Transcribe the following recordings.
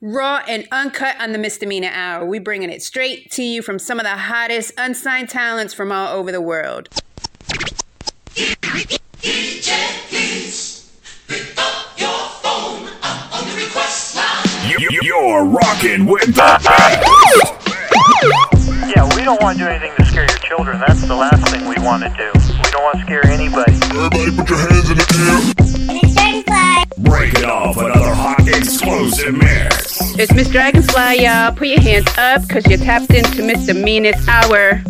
Raw and uncut on the Misdemeanor Hour. We bringing it straight to you from some of the hottest unsigned talents from all over the world. You- You're rocking with the best. Yeah, we don't want to do anything to scare your children. That's the last thing we want to do. We don't want to scare anybody. Everybody put your hands in the air. Breaking off another hot explosive mix. It's Miss Dragonfly, y'all. Put your hands up because you're tapped into Misdemeanor Hour.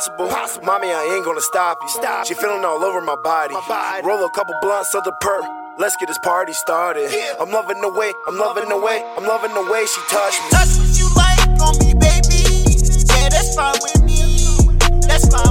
Is really possible. Mommy, I ain't gonna stop you. Stop. She feeling all over my body. Roll a couple blunts of the perk. Let's get this party started. I'm loving the way, I'm loving the way, I'm loving the way she touched me. Touch what you like on me, baby. Yeah, that's fine with me. That's fine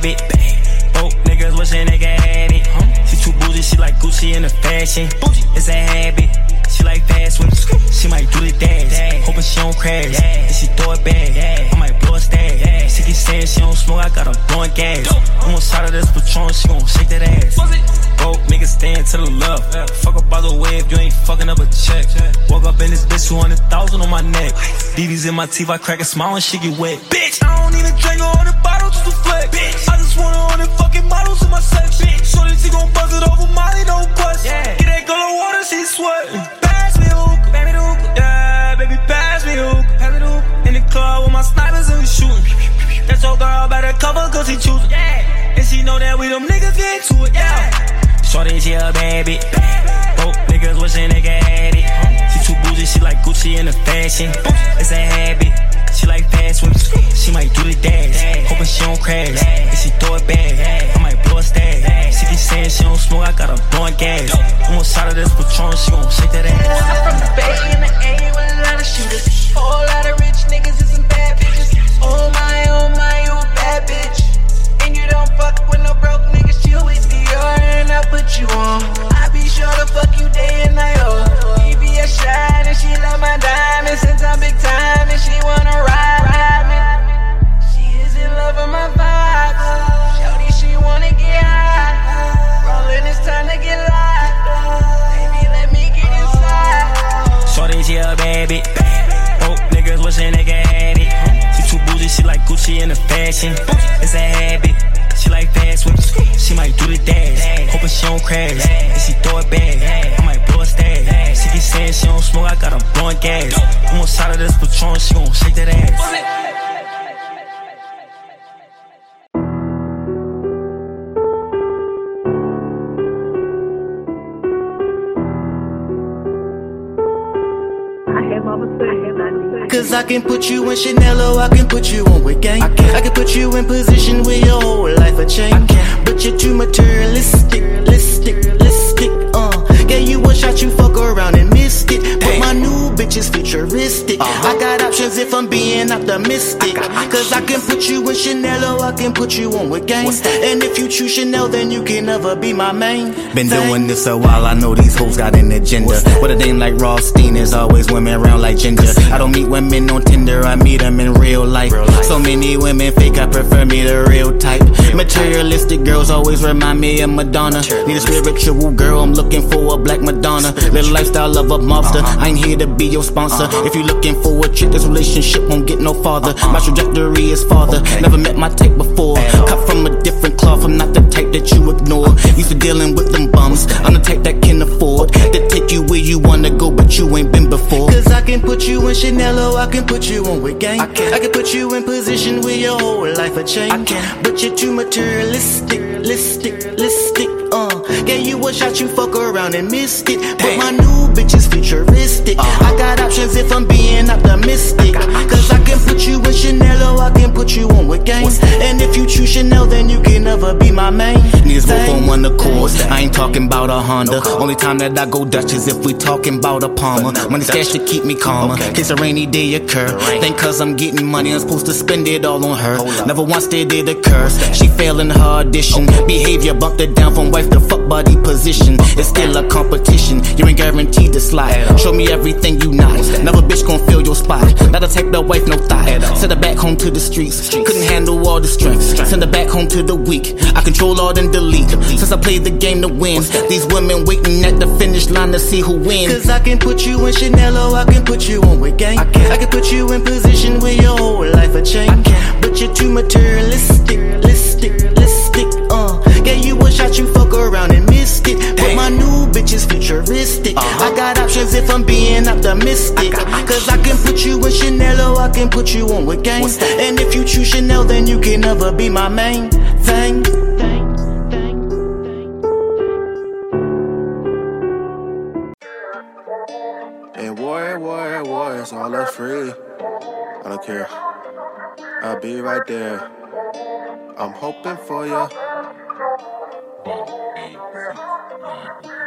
Baby. Broke niggas wishing they could have it. She too bougie, she like Gucci in the fashion. It's a habit. She like fast when she might do the dash. Hoping she don't crash. And she throw it back. Saying she don't smoke, I got her blowing gas. Almost out of this Patron, she gon' shake that ass. Broke niggas stand to the left. Fuck up by the way if you ain't fucking up a check. Woke up in this bitch, 200,000 on my neck. VVS in my teeth, I crack a smile and she get wet. Bitch, I don't even drink all the bottles just to flex. Bitch, I just want a hundred fucking models in my section. Bitch, so she gon' buzz it over Molly, don't bust. Yeah. Get that girl on water, she sweating. Pass me hookah, baby hookah. Yeah, baby, pass me hookah. Pass me hookah. In the club with my snipers and we shooting. That's your girl better cover cause he choose Yeah. And she know that we them niggas get to it. Yeah. Shorty, she a baby. Broke niggas wishing they could have it. She too bougie, she like Gucci in the fashion. It's a habit. She like fast when she might do the dash. Hoping she don't crash. And she throw it back. I might blow a stack. She keep saying she don't smoke, I got her blowing gas. Almost out of this Patron, she gon' shake that ass. From the bay in the A with a lot of shooters. Whole lot of rich niggas and some bad bitches. Oh my, oh my, you a bad bitch. And you don't fuck with no broke niggas. Chill with Dior and I put you on. I be sure to fuck you day and night. Oh, VVS shine and she love my diamonds since I'm big time and she wanna ride, ride me. She is in love with my vibes. Shorty, she wanna get high. Rollin', it's time to get locked. Baby, let me get inside. Shorty, she a baby. baby. Oh, niggas wishing they can have it. She like Gucci in the fashion. It's a habit. She like fast whips, she might do the dash. Hoping she don't crash, and she throw it back. I might blow a stash. She keep saying she don't smoke, I got her blowing gas. I'm on side of this Patron, she gon' shake that ass. Cause I can put you in Chanel or I can put you on with gang. I can, I can put you in position where your whole life will change. But you're too materialistic, listic, listic, uh. Gave you a shot, you fuck around and missed it. But my new bitch is futuristic. Uh-huh. I got options if I'm being optimistic. Cause I can put you in Chanel or I can put you on with gang. And if you choose Chanel, then you can never be my main. Been thing. doing this a while, I know these hoes got an agenda. With a name like Rothstein, there's always women around like Ginger. I don't meet women on Tinder, I meet them in real life. So many women fake, I prefer me the real type. Materialistic girls always remind me of Madonna. Need a spiritual girl, I'm looking for a black Madonna. Little lifestyle of a mobster, I ain't here to be your sponsor. If you're looking for a chick, this relationship won't get no farther. My trajectory is farther, never met my type before. Cut from a different cloth, I'm not the type that you ignore. Used to dealing with them bums, I'm the type that can afford to take you where you wanna go, but you ain't been before. Cause I can put you in Chanel I can put you on with gang. I can, I can put you in position where your whole life will change. I can. But you're too materialistic, listic, listic, uh. A shot, you fuck around and missed it. But my new bitch is futuristic. Uh-huh. I got options if I'm being optimistic. Cause I can put you in Chanel or I can put you on with gang. And if you choose Chanel, then you can never be my main. Niggas both on one of accord. I ain't talking about a Honda. Only time that I go Dutch is if we talking about a Palmer. Money stash to keep me calmer. Case a rainy day occur. Think cause I'm getting money, I'm supposed to spend it all on her. Never once did it occur. She failed in her audition. Behavior bumped her down from wife to fuck buddy position. It's still a competition. You ain't guaranteed to slide. Show me everything you not. Never bitch gon' fill your spot. Not to take the wife, no thought. Send her back home to the streets. Couldn't handle all the strength. Send her back home to the weak. I control all then delete. Since I played the game to win. These women waiting at the finish line to see who wins. Cause I can put you in Chanel I can put you on with gang. I can, I can put you in position where your whole life will change. But you're too materialistic, listic, listic, uh. Gave you a shot, you fuck around and missed it. But my new bitch is futuristic. I got options if I'm being optimistic. Cause I can put you in Chanel or I can put you on with gang. And if you choose Chanel, then you can never be my main thing. And war, war, war, it's all up free. I don't care. I'll be right there. I'm hoping for you.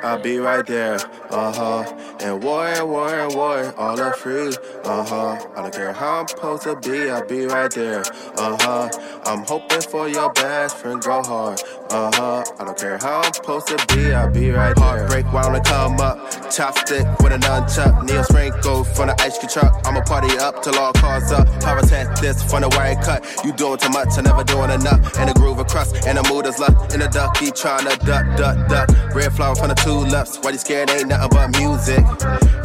I'll be right there, uh huh. And war and war all are free, uh huh. I don't care how I'm supposed to be, I'll be right there, uh huh. I'm hoping for your best friend, go hard, uh huh. I don't care how I'm supposed to be, I'll be right there. Heartbreak wanna come up, chopstick with a nunchuck, Neil sprinkle from the ice cream truck. I'ma party up till all cars up. Test this from the wire cut. You doing too much, I never doing enough. And the groove crust, and the mood is left. In the duck, he to duck, duck, duck. Red flower from the tulips. Why you scared? Ain't nothing but music.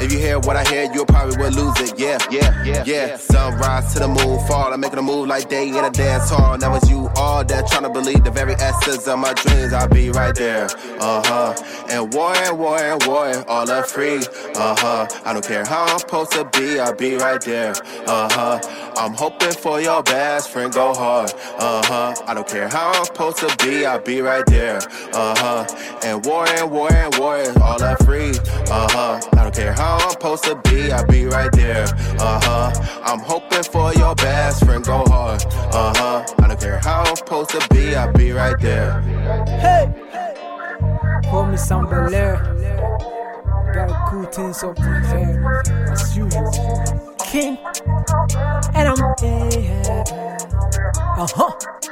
If you hear what I hear, you probably will lose it. Yeah, yeah, yeah, yeah. Sunrise to the moon, fall. I'm making a move like day in a dance hall. Now it's you all that trying to believe the very essence of my dreams. I'll be right there. Uh huh. And war and war and war, all are free. Uh huh. I don't care how I'm supposed to be, I'll be right there. Uh huh. I'm hoping for your best friend, go hard. Uh huh. I don't care how I'm supposed to be, I'll be right there. Uh huh. And war and war and war, is all are free. Uh huh. I don't care how I'm supposed to be, I'll be right there. Uh huh. I'm hoping for your best friend, go hard. Uh huh. I don't care how I'm supposed to be, I'll be right there. Hey, pour me some Bel. Got a cool up my hair, as usual. King, and I'm yeah. Uh huh.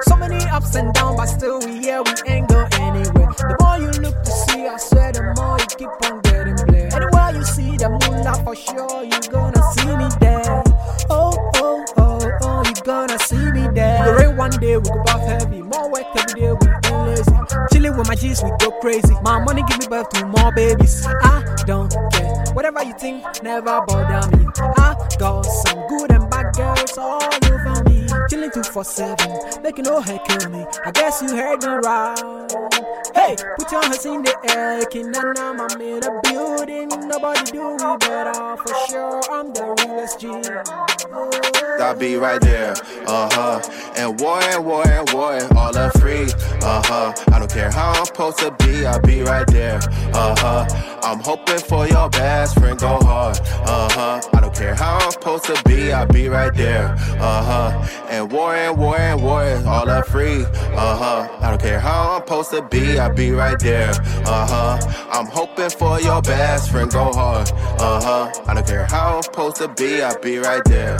So many ups and downs, but still we here, we ain't go anywhere. The more you look to see, I swear, the more you keep on getting blared. Anywhere you see the moonlight, for sure you gonna see me there. Oh, oh, oh, oh, you gonna see me there. The rain one day we go back heavy, more work every day we ain't lazy. Chilling with my G's, we go crazy. My money give me birth to more babies. I don't care. Whatever you think, never bother me. I got some good and bad girls all over me. Chilling 247, making no head kill me. I guess you heard me right. Hey, put your hands in the air, King and I'm in the building. Nobody do it better for sure. I'm the realest. I'll be right there, uh huh. And war and war and war, all are free, uh huh. I don't care how I'm supposed to be, I'll be right there, uh huh. I'm hoping for your best friend, go hard, uh huh. I don't care how I'm supposed to be, I'll be right there, uh huh. And war and war and war, all are free, uh huh. I don't care how I'm supposed to be, I'll be right there, uh huh. I'm hoping for your best friend, go hard, uh huh. I don't care how I'm supposed to be, I'll be right there.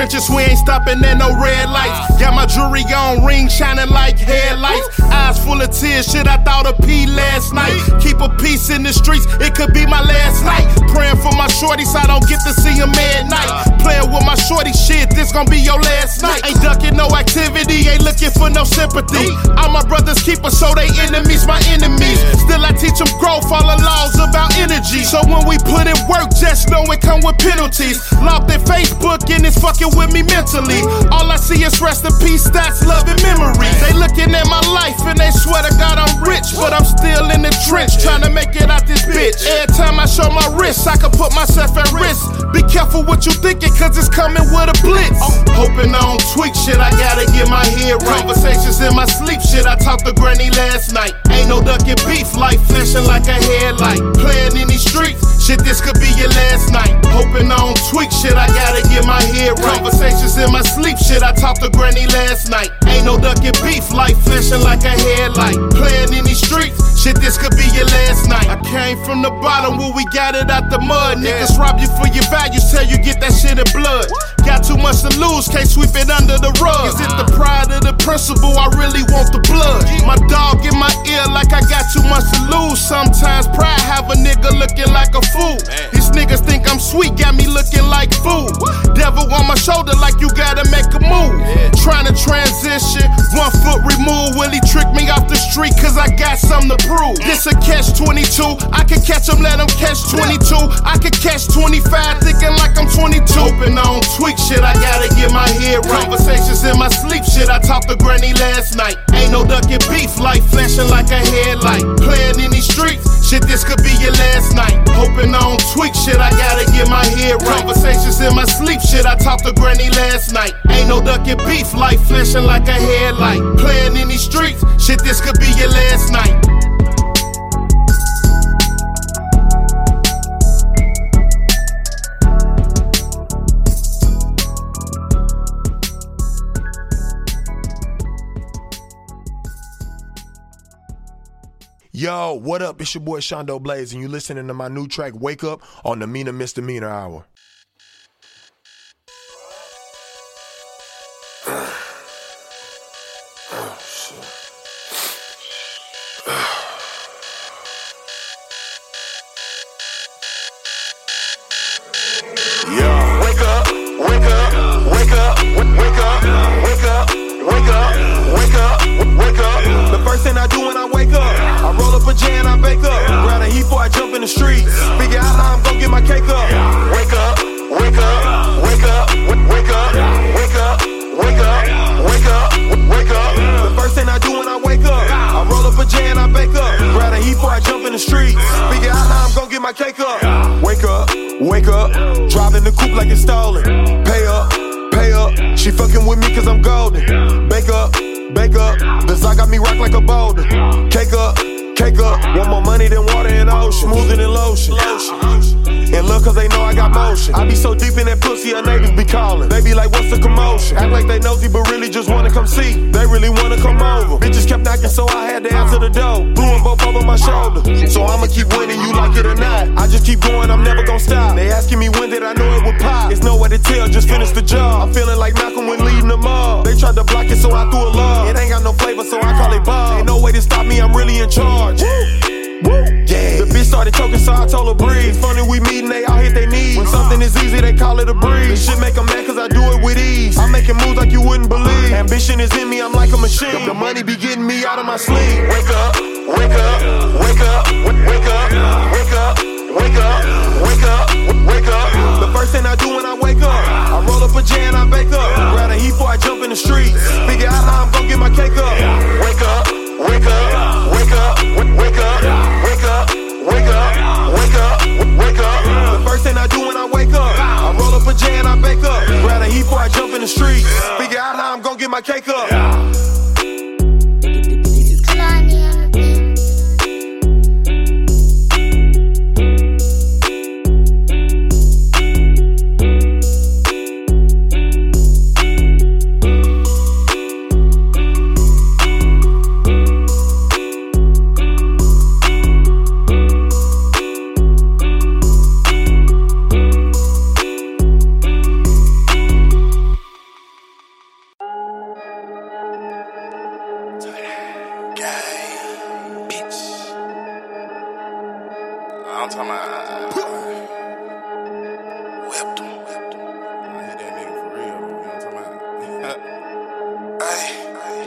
Trenches, we ain't stopping at no red lights. Got my jewelry on, ring shining like headlights. Eyes full of tears, shit, I thought of pee last night. Keep a peace in the streets, it could be my last night. Praying for my shorty I don't get to see him at night. Playing with my shorty shit, this gon' be your last night. Ain't ducking no activity, ain't looking for no sympathy. All my brothers keepers, so they enemies, my enemies. Still, I teach them growth, follow laws about energy. So when we put in work, just know it come with penalties. Locked in Facebook and it's fucking with me mentally. All I see is rest in peace, that's love, and memories. They looking at my life and they swear to God I'm rich, but I'm still in the trench trying to make it out this bitch. Every time I show my wrist, I can put myself at risk. Be careful what you thinking, cause it's coming with a blitz. Hoping I don't tweak shit, I gotta get my head right. Conversations in my sleep, shit, I talked to Granny last night. Ain't no ducking beef, life flashing like a headlight. Playing in these streets, shit, this could be your last night. Hoping I don't tweak shit, I gotta get my head right. Conversations in my sleep, shit, I talked to Granny last night. Ain't no ducking beef, life flashing like a headlight. Playing in these streets, shit, this could be your last night. I came from the bottom where we got it out the mud. Niggas rob you for your values, tell you get that shit in blood. Got too much to lose, can't sweep it under the rug. Is it the pride of the principle? I really want the blood. My dog in my ear like I got too much to lose. Sometimes pride have a nigga looking like a fool. These niggas think I'm sweet, got me looking like food. Devil on my shoulder like you gotta make a move. Trying to transition, one foot removed. Will he trick me off the street? Cause I got something to prove. This a catch 22. I can catch him, let him catch 22. I can catch 25, thinking like I'm 22. Hoping I don't tweak shit, I gotta get my head right. Conversations in my sleep, shit, I talked to Granny last night. Ain't no ducking beef, light flashing like a headlight. Playing in these streets, shit, this could be your last night. Hoping I don't tweak shit, I gotta get my head right. Conversations in my sleep, shit, I talked to Granny last night. Ain't no ducking beef, light flashing like a headlight. Playing in these streets, shit, this could be your last night. Yo, what up? It's your boy Shondo Blaze, and you listening to my new track "Wake Up" on the Mina Misdemeanor Hour. Money than water in the ocean. Smoother than lotion. And look, cause they know I got motion. I be so deep in that pussy, our neighbors be calling. They be like, what's the commotion? Act like they nosy, but really just wanna come see. They really wanna come over. Bitches kept knocking, so I had to answer the door. Them both over my shoulder. So I'ma keep winning, you like it or not. I just keep going, I'm never gonna stop. They asking me when did I know it would pop. It's nowhere to tell, just finish the job. I'm feeling like Malcolm when leading the mob. They tried to block it, so I threw a love. It ain't got no flavor, so I call it Bob. Ain't no way to stop me, I'm really in charge. Yeah. The bitch started choking, so I told her breathe. Funny we meet and they all hit their knees. When something is easy, they call it a breeze. This Shit make 'em mad cause I do it with ease. I'm making moves like you wouldn't believe. Ambition is in me, I'm like a machine. The money be getting me out of my sleep. Wake up, wake up, wake up, wake up, wake up, wake up, wake up, wake up. The first thing I do when I wake up, I roll up a J and I bake up. Grab a heat before I jump in the streets. Figure out how I'm gonna get my cake up. Wake up, wake up, wake up, my. I'm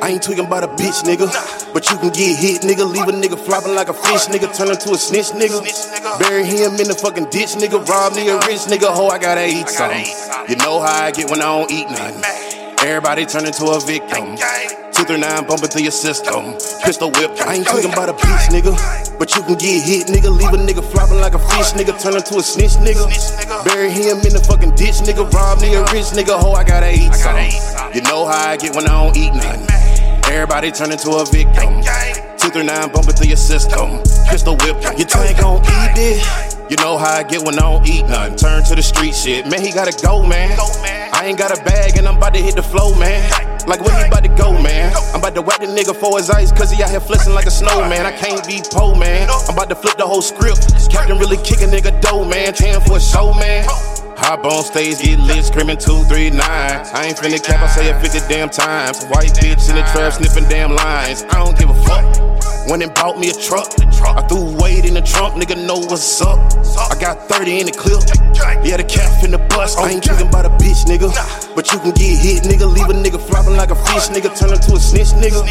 I ain't tweaking about a bitch, nigga. But you can get hit, nigga. Leave a nigga flopping like a fish, nigga. Turn into a snitch, nigga. Bury him in the fucking ditch, nigga. Rob me a rich nigga. Ho, I gotta eat something. You know how I get when I don't eat nothing. Everybody turn into a victim. Two through nine bumping through your system. Pistol whip. I ain't tweaking about a bitch, nigga. But you can get hit, nigga. Leave a nigga flopping like a fish, nigga. Turn into a snitch, nigga. Bury him in the fucking ditch, nigga. Rob me a rich nigga. Ho, I gotta eat something. You know how I get when I don't eat nothing. Everybody turn into a victim. Two through nine bumping through your system. Pistol whip. You tank gon' eat it. You know how I get when I don't eat nothing. Turn to the street shit. Man, he gotta go, man. I ain't got a bag and I'm about to hit the flow, man. Like where he about to go, man? I'm about to whack the nigga for his ice, cause he out here flexing like a snowman. I can't be po, man. I'm about to flip the whole script. Captain really kick a nigga dough, man. Tan for a show, man. Hop on stage, get lit, screaming two, three, nine. I ain't finna cap, I say it 50 damn times. White bitch in the trap, sniffing damn lines. I don't give a fuck. Went and bought me a truck. I threw weight in the trunk, nigga know what's up. I got 30 in the clip. Yeah, the cap in the bus. I ain't thinking by the bitch, nigga. But you can get hit, nigga. Leave a nigga flopping like a fish, nigga. Turn into a snitch, nigga.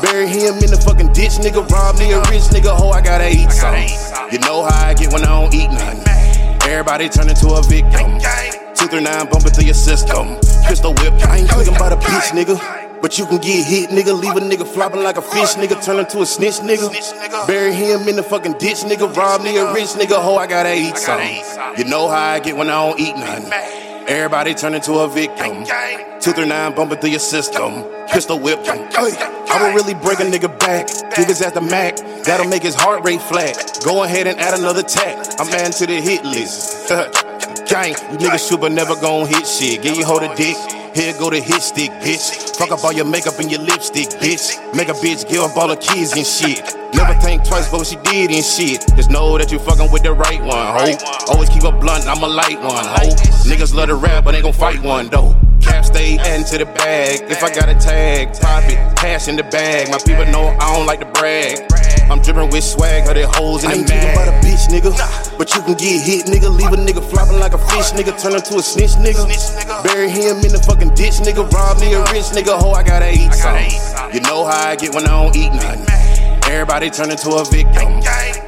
Bury him in the fucking ditch, nigga. Rob me a rich nigga. Ho, I gotta eat something. You know how I get when I don't eat nothing. Everybody turn into a victim. Two through nine bumping through your system. Pistol whip. I ain't thinking about a bitch, nigga. But you can get hit, nigga. Leave a nigga flopping like a fish, nigga. Turn into a snitch, nigga. Bury him in the fucking ditch, nigga. Rob me a rich nigga. Ho, I gotta eat something. You know how I get when I don't eat nothing. Everybody turn into a victim. Two through nine bumping through your system. Pistol whip. Ay, I will really break a nigga back. His at the Mac. That'll make his heart rate flat. Go ahead and add another tack. I'm adding to the hit list. Gang, you niggas shoot but never gon' hit shit. Give you hold a dick. Here go the hit stick, bitch. Fuck up all your makeup and your lipstick, bitch. Make a bitch give up all her kids and shit. Never think twice about what she did and shit. Just know that you fucking with the right one, ho. Always keep a blunt, I'm a light one, ho. Niggas love to rap, but ain't gon' fight one, though. Cap stay adding to the bag. If I got a tag, pop it, cash in the bag. My people know I don't like to brag. I'm dripping with swag, got it holes in the bag. about a bitch, nigga. But you can get hit, nigga. Leave a nigga flopping like a fish, nigga. Turn into a snitch, nigga. Bury him in the fucking ditch, nigga. Rob me a rich nigga. Ho, I gotta eat something. You know how I get when I don't eat nothing. Everybody turn into a victim.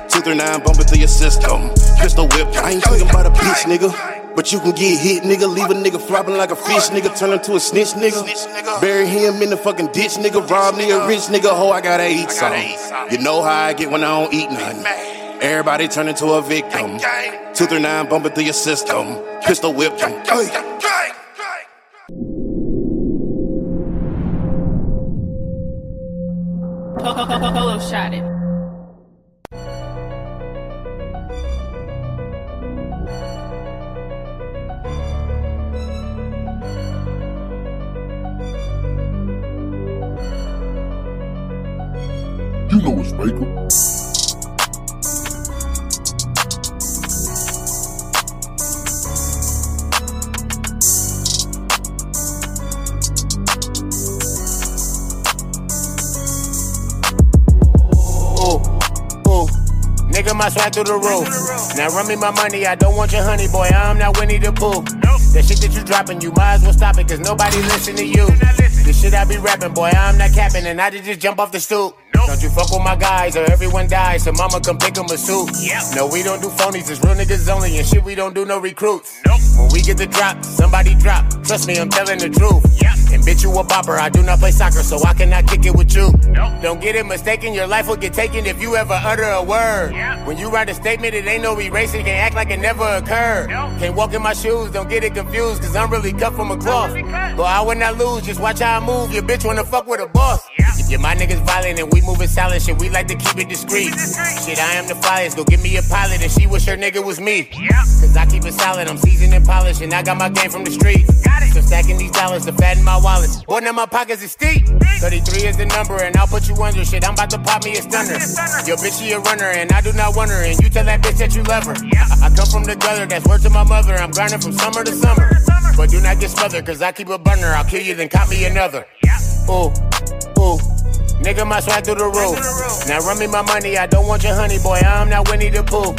Two through nine bumping through your system. Pistol whip. I ain't thinking about a bitch, nigga. But you can get hit, nigga. Leave a nigga flopping like a fish, nigga. Turn into a snitch, nigga. Bury him in the fucking ditch, nigga. Rob me a rich nigga. Ho, I gotta eat something. You know how I get when I don't eat nothing. Everybody turn into a victim. Two through nine bumping through your system. Pistol whip. Ay. Polo shot it. You know it's Baker. Ooh, ooh. Nigga, my swag through the roof. Now run me my money, I don't want your honey, boy. I'm not Winnie the Pooh. That shit that you dropping, you might as well stop it, cause nobody listen to you. Listen. This shit I be rapping, boy, I'm not capping, and I did just jump off the stoop. Don't you fuck with my guys, or everyone dies, so mama come pick 'em a suit. Yep. No, we don't do phonies, it's real niggas only, and shit, we don't do no recruits. When we get the drop, somebody drop. Trust me, I'm telling the truth. And bitch, you a bopper, I do not play soccer, so I cannot kick it with you. Don't get it mistaken, your life will get taken if you ever utter a word. When you write a statement, it ain't no erasing, can't act like it never occurred. Can't walk in my shoes, don't get it confused, cause I'm really cut from a cloth. But I would not lose, just watch how I move, your bitch wanna fuck with a boss. Yeah, my niggas violent and we moving silent shit, we like to keep it discreet. Shit, I am the flyest, go give me a pilot and she wish her nigga was me. Cause I keep it solid, I'm seasoned and polished, and I got my game from the streets. So stacking these dollars to fatten my wallet. Boy, now my pockets is steep. 33 is the number, and I'll put you under shit. I'm about to pop me a stunner. Yo, bitch, she a runner, and I do not want her. And you tell that bitch that you love her. I, I come from the gutter, that's word to my mother. I'm grinding from summer to summer. But do not get smothered, cause I keep a burner. I'll kill you, then cop me another. Ooh, ooh. Nigga, my swag through the roof. Now run me my money, I don't want your honey, boy. I'm not Winnie the Pooh.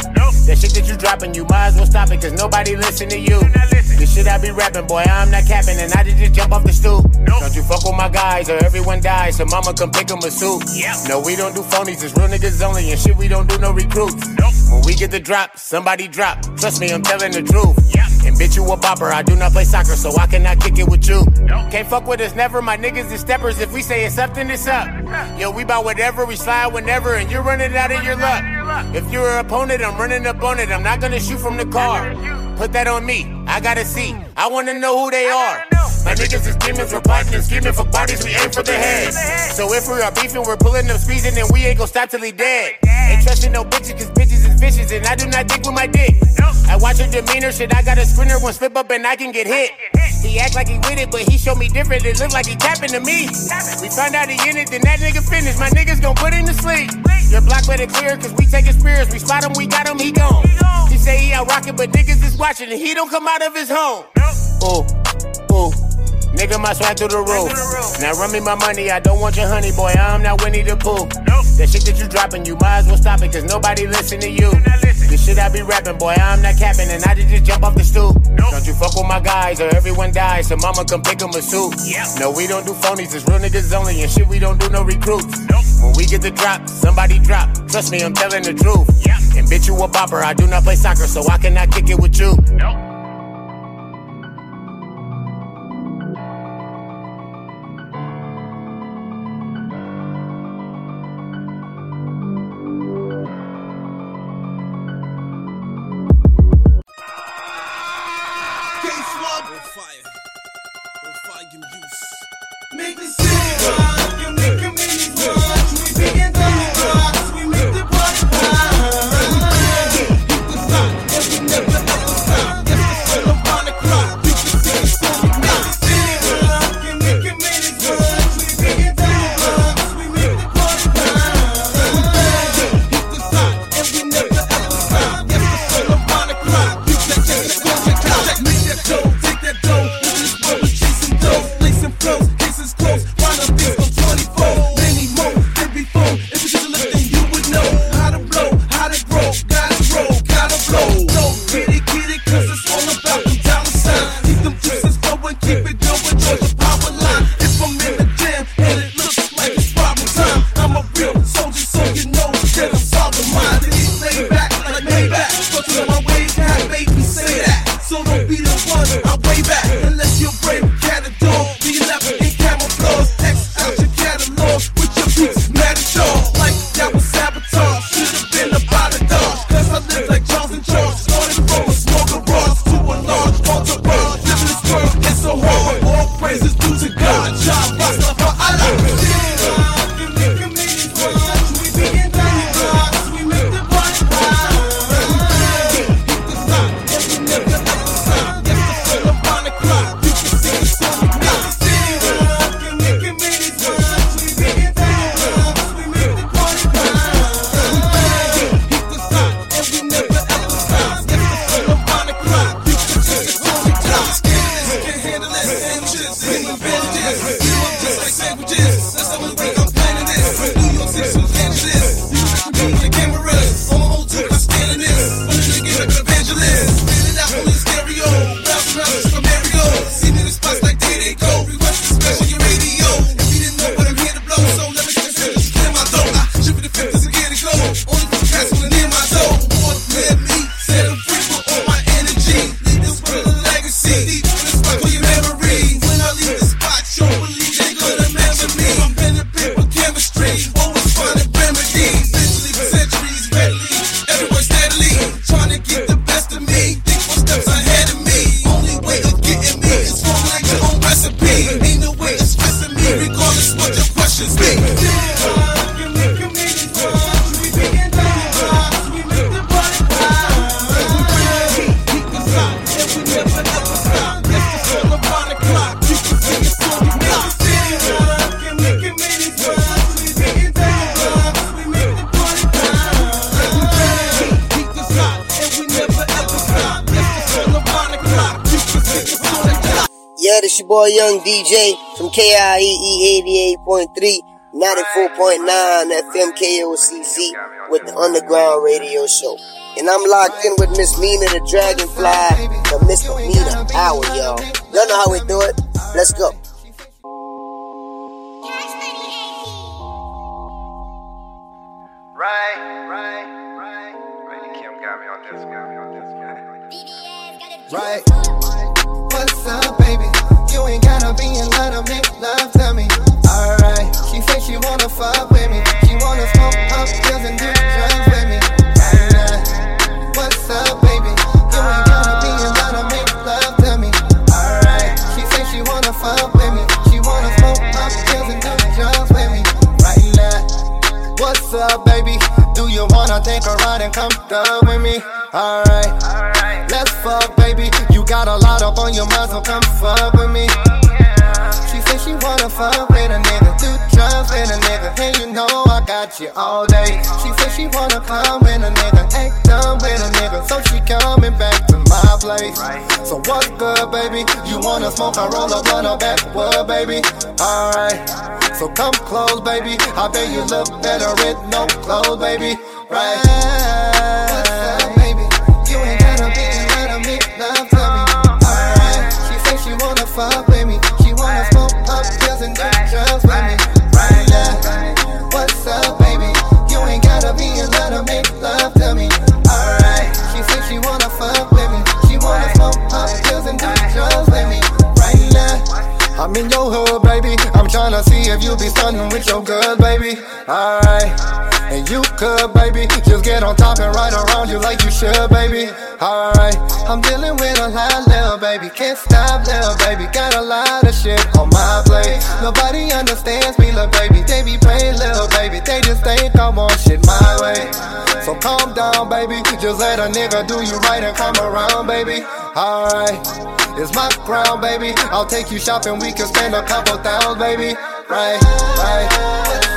That shit that you dropping, you might as well stop it, cause nobody listen to you. This shit I be rapping, boy, I'm not capping, and I just jump off the stoop. Don't you fuck with my guys, or everyone dies, so mama come pick pick 'em a suit. No, we don't do phonies, it's real niggas only, and shit, we don't do no recruits. When we get the drop, somebody drop. Trust me, I'm telling the truth. And bitch, you a bopper, I do not play soccer, so I cannot kick it with you. Can't fuck with us never, my niggas is steppers. If we say it's up, then it's up. Yo, we bout whatever, we slide whenever, and you're running out of your luck. If you're an opponent, I'm running up on it. I'm not gonna shoot from the car. Put that on me, I gotta see. I wanna know who they are. My niggas is demons, we're plotting and scheming for bodies, we aim for the head. So if we are beefing, we're pulling up squeezing, and we ain't gon' stop till he dead. Ain't trusting no bitches, cause bitches is vicious, and I do not dick with my dick. I watch her demeanor, shit, I got a screener, one slip up and I can get hit. He act like he with it, but he show me different, it look like he tapping to me. We find out he in it, then that nigga finished, my niggas gon' put him to sleep. Your block better clear, cause we taking spears, we spot him, we got him, he gone. He say he out rocking, but niggas is watching, and he don't come out of his home. Ooh, ooh. Nigga, my swag through the roof. Now run me my money, I don't want your honey, boy. I'm not Winnie the Pooh. That shit that you dropping, you might as well stop it, cause nobody listen to you. This shit I be rapping, boy, I'm not capping, and I just jump off the stoop. Don't you fuck with my guys, or everyone dies, so mama come pick 'em a suit. No, we don't do phonies, it's real niggas only, and shit, we don't do no recruits. When we get the drop, somebody drop. Trust me, I'm telling the truth. And bitch, you a bopper, I do not play soccer, so I cannot kick it with you. Make boy Young DJ from KIEE 88.3, 94.9 FM KOCZ with the Underground Radio Show. And I'm locked in with Miss Mina the Dragonfly, the Miss Mina Hour, y'all. Y'all know how we do it. Let's go. Right, right, right. Really, Kim got me on this, got me on this, got me on this. Right. Be in line to make love to me. Alright. She say she wanna fuck with me. She wanna smoke up pills and do drugs with me. Right now. What's up, baby? You ain't gotta be in line to make love to me. Alright. She say she wanna fuck with me. She wanna smoke up pills and do drugs with me. Right now. What's up, baby? Do you wanna take a ride and come down with me? Alright, let's fuck, baby. You got a lot up on your mind, so come fuck with me. Wanna fuck with a nigga, do drugs with a nigga. And you know I got you all day. She said she wanna come with a nigga, act dumb with a nigga. So she coming back to my place. So what's good, baby? You wanna smoke a roll up on a backwood, baby? Alright. So come close, baby. I bet you look better with no clothes, baby. Right. What's up, baby? You ain't gotta be love me. Alright. She she wanna fuck up pills and do drugs with me. Just let a nigga do you right and come around, baby. Alright. It's my crown, baby. I'll take you shopping. We can spend a couple thousand, baby. Right, right.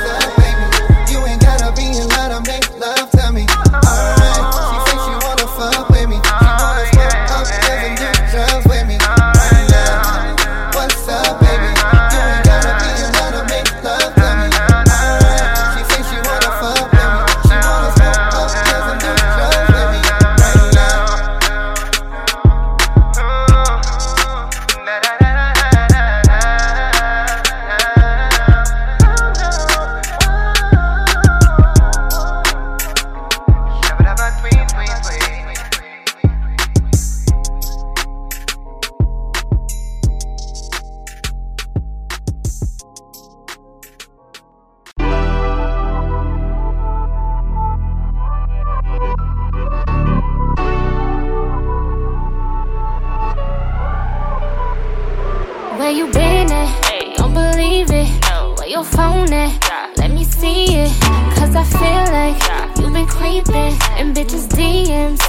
At? Let me see it. Cause I feel like you've been creeping in bitches' DMs.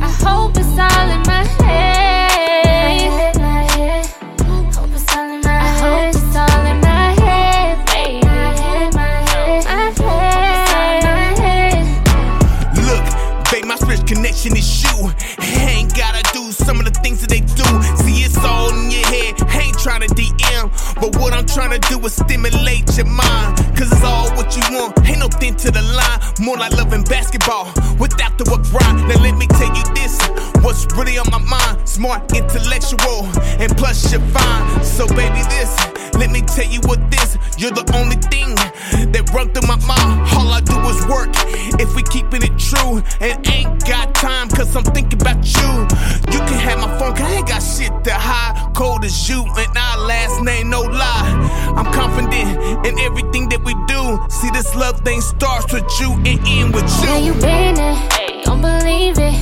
I hope it's all in my head. But what I'm trying to do is stimulate your mind. Cause it's all what you want. Ain't no thin to the line. More like loving basketball without the grind. Now, let me tell you this what's really on my mind. Smart, intellectual, and plus you're fine. So, baby, this, let me tell you what this. You're the only thing that run through my mind. All I do is work. If we keeping it true, and ain't got time, cause I'm thinking about you. You can have my phone, cause I ain't got shit to hide. Cold as you, and our last name, no lie. I'm confident in everything that we do. See, this love thing starts with you and end with you. Where you been at? Don't believe it.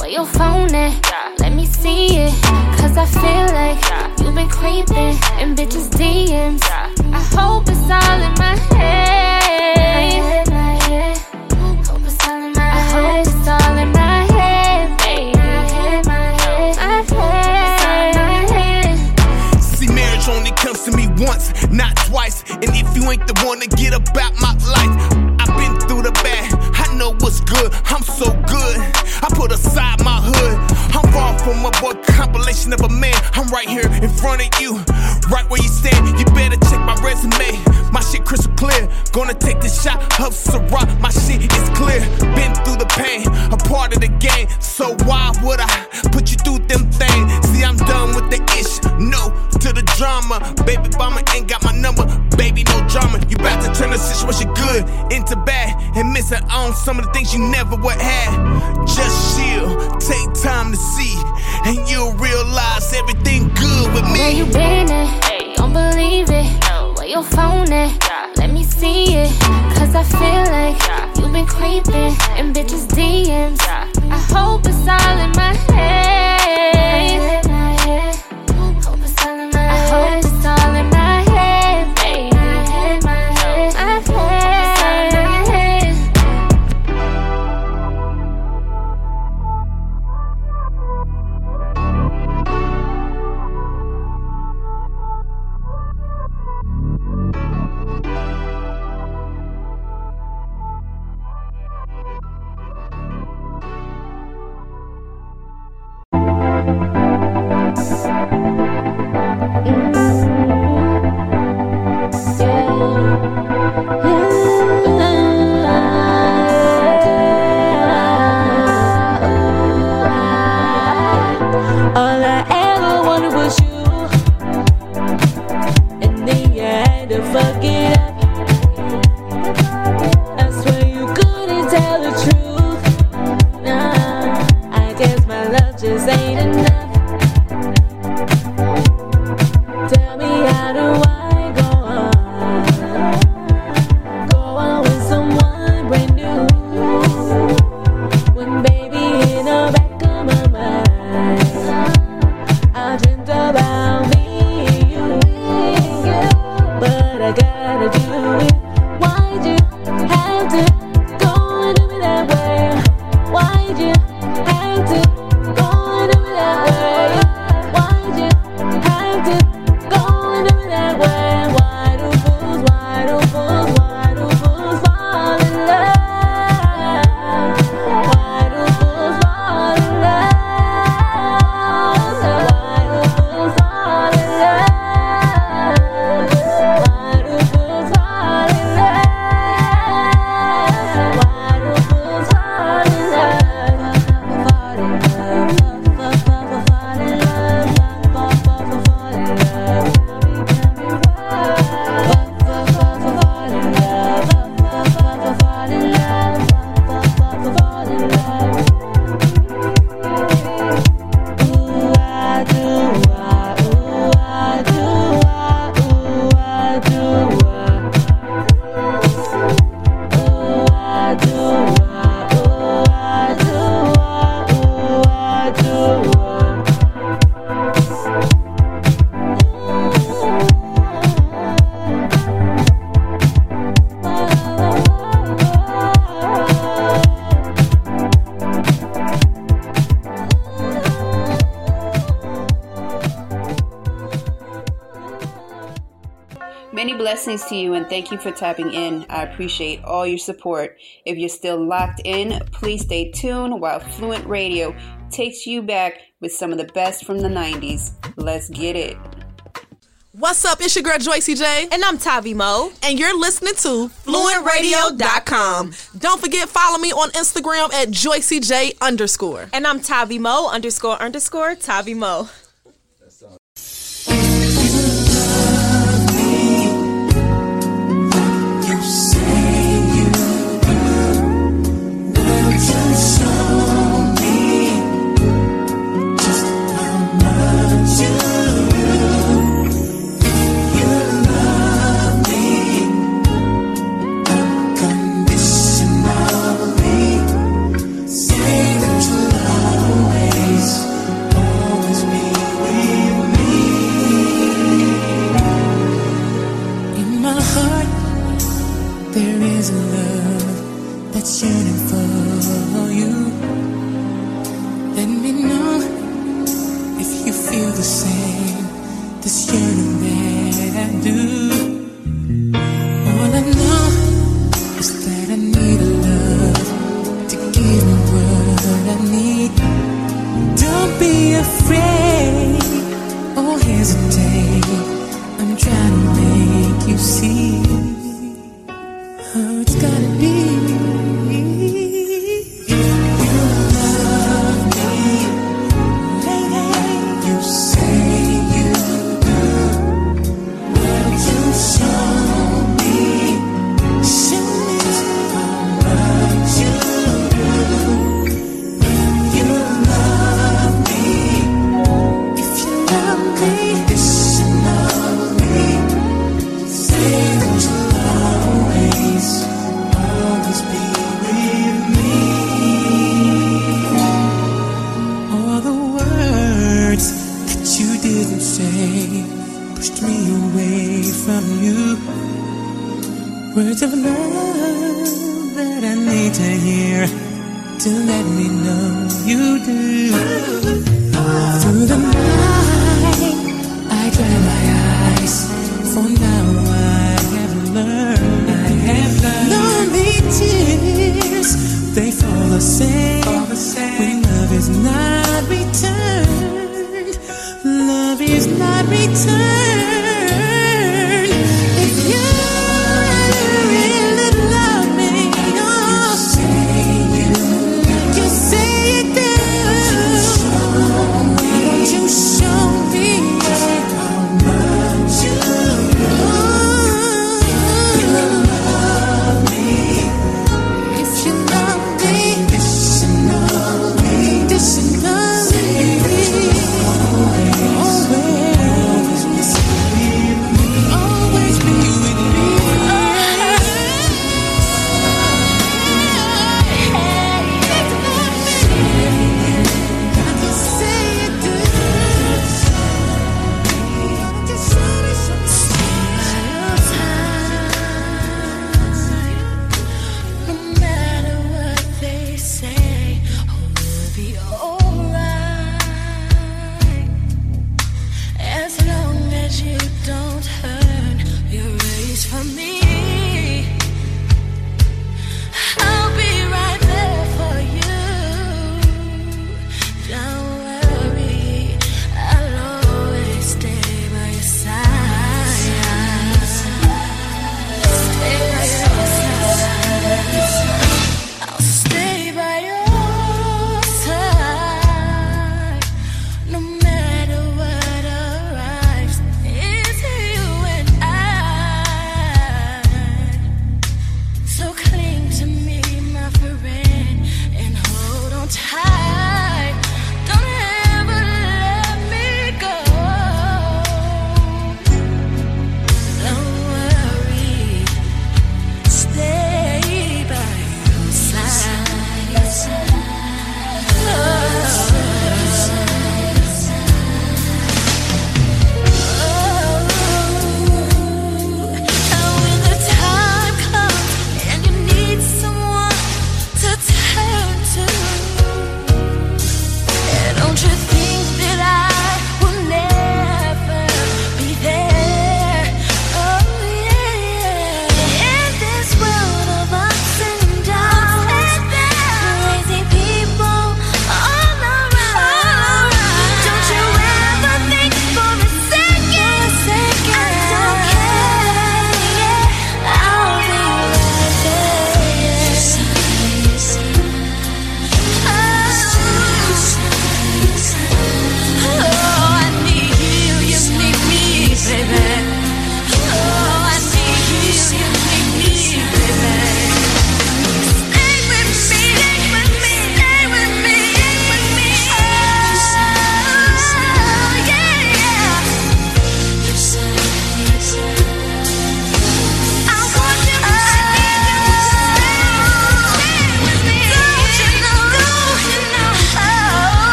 Where your phone at? Let me see it. Cause I feel like you've been creeping in bitches' DMs. I hope it's all in And if you ain't the one to get about my life, I've been through the bad. I know what's good. I'm so good. I put aside my hood. I'm far from a boy compilation of a man. I'm right here in front of you, right where you stand. You better check my resume. My shit crystal clear. Gonna take the shot of Ciroc. My shit is clear. Been through the pain, a part of the game. So why would I put you through them things? See, I'm done with the ish. No to the drama. Baby mama ain't got my number. Baby, no drama. You about to turn the situation good into bad and missing on some of the things you never would have. Just chill, take time to see, and you'll realize everything good with me. Where you been at? Don't believe it. Where your phone at? Let me see it. Cause I feel like you've been creeping in bitches' DMs. I hope it's all in my head. Blessings and thank you for tapping in. I appreciate all your support. If you're still locked in, please stay tuned while Fluent Radio takes you back with some of the best from the 90s. Let's get it. What's up? It's your girl Joycey J. And I'm Tavi Mo. And you're listening to FluentRadio.com. Don't forget, follow me on Instagram at Joycey J underscore. And I'm Tavi Mo underscore underscore Tavi Mo.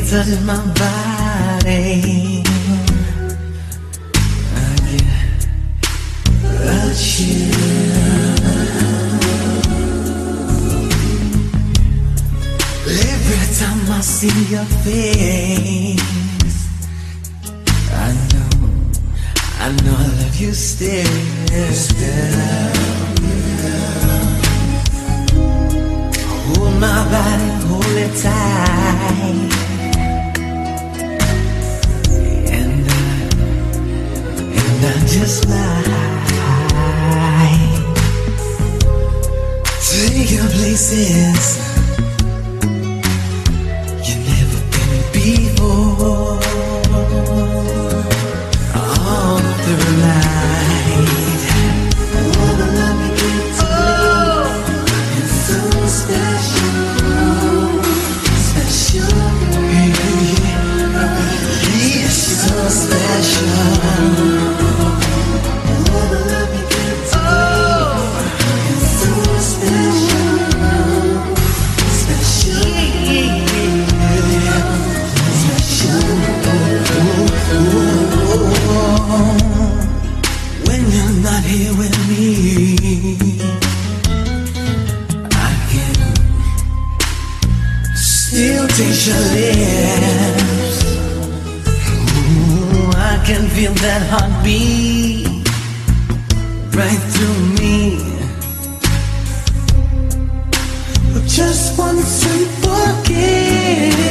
you touch my body. I get a chill. Every time I see your face, I know, I know I love you still. Hold my body, hold it tight. not just like Take your places. just want to forget.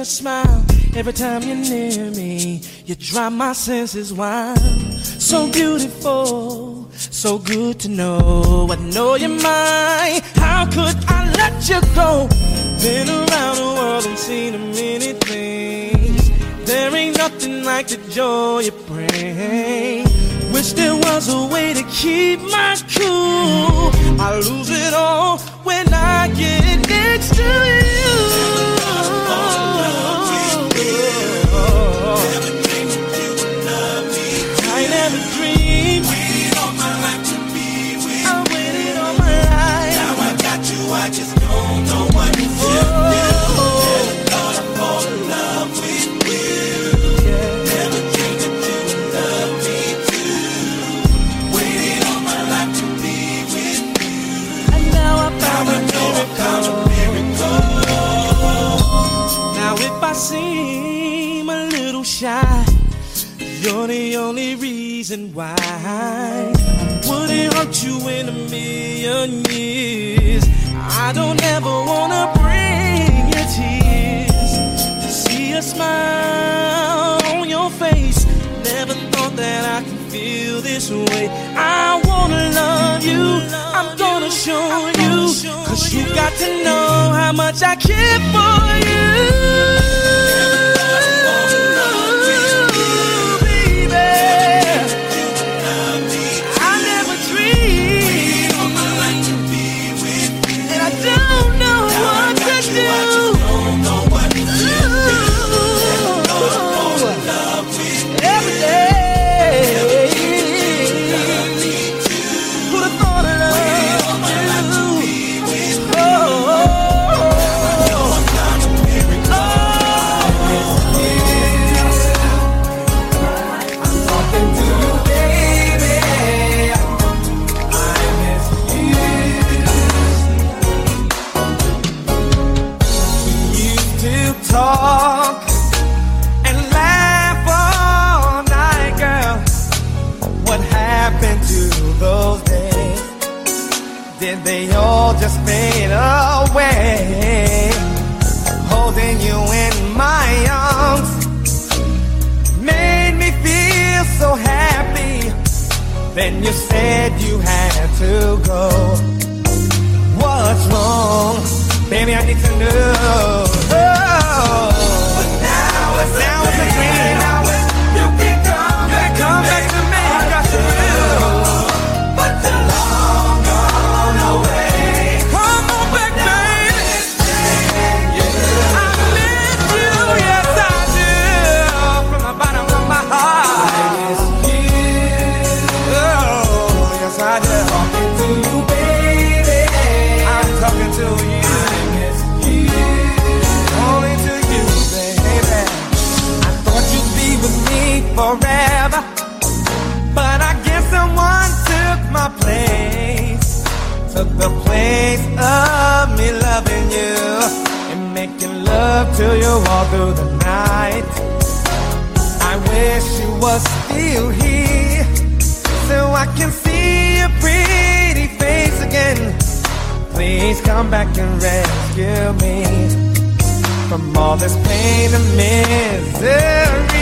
I smile? Every time you're near me, you drive my senses wild. So beautiful, so good to know. I know you're mine. How could I let you go? Been around the world and seen a many things. There ain't nothing like the joy you bring. Wish there was a way to keep my cool. I lose it all when I get next to you. I the only reason why I wouldn't hurt you in a million years. I don't ever wanna bring you tears. To see a smile on your face, never thought that I could feel this way. I wanna love you, I'm gonna show you, cause you got to know how much I care for you. Fade away? Holding you in my arms made me feel so happy. Then you said you had to go. What's wrong? Baby, I need to know. To you all through the night. I wish you was still here. So I can see your pretty face again. Please come back and rescue me from all this pain and misery.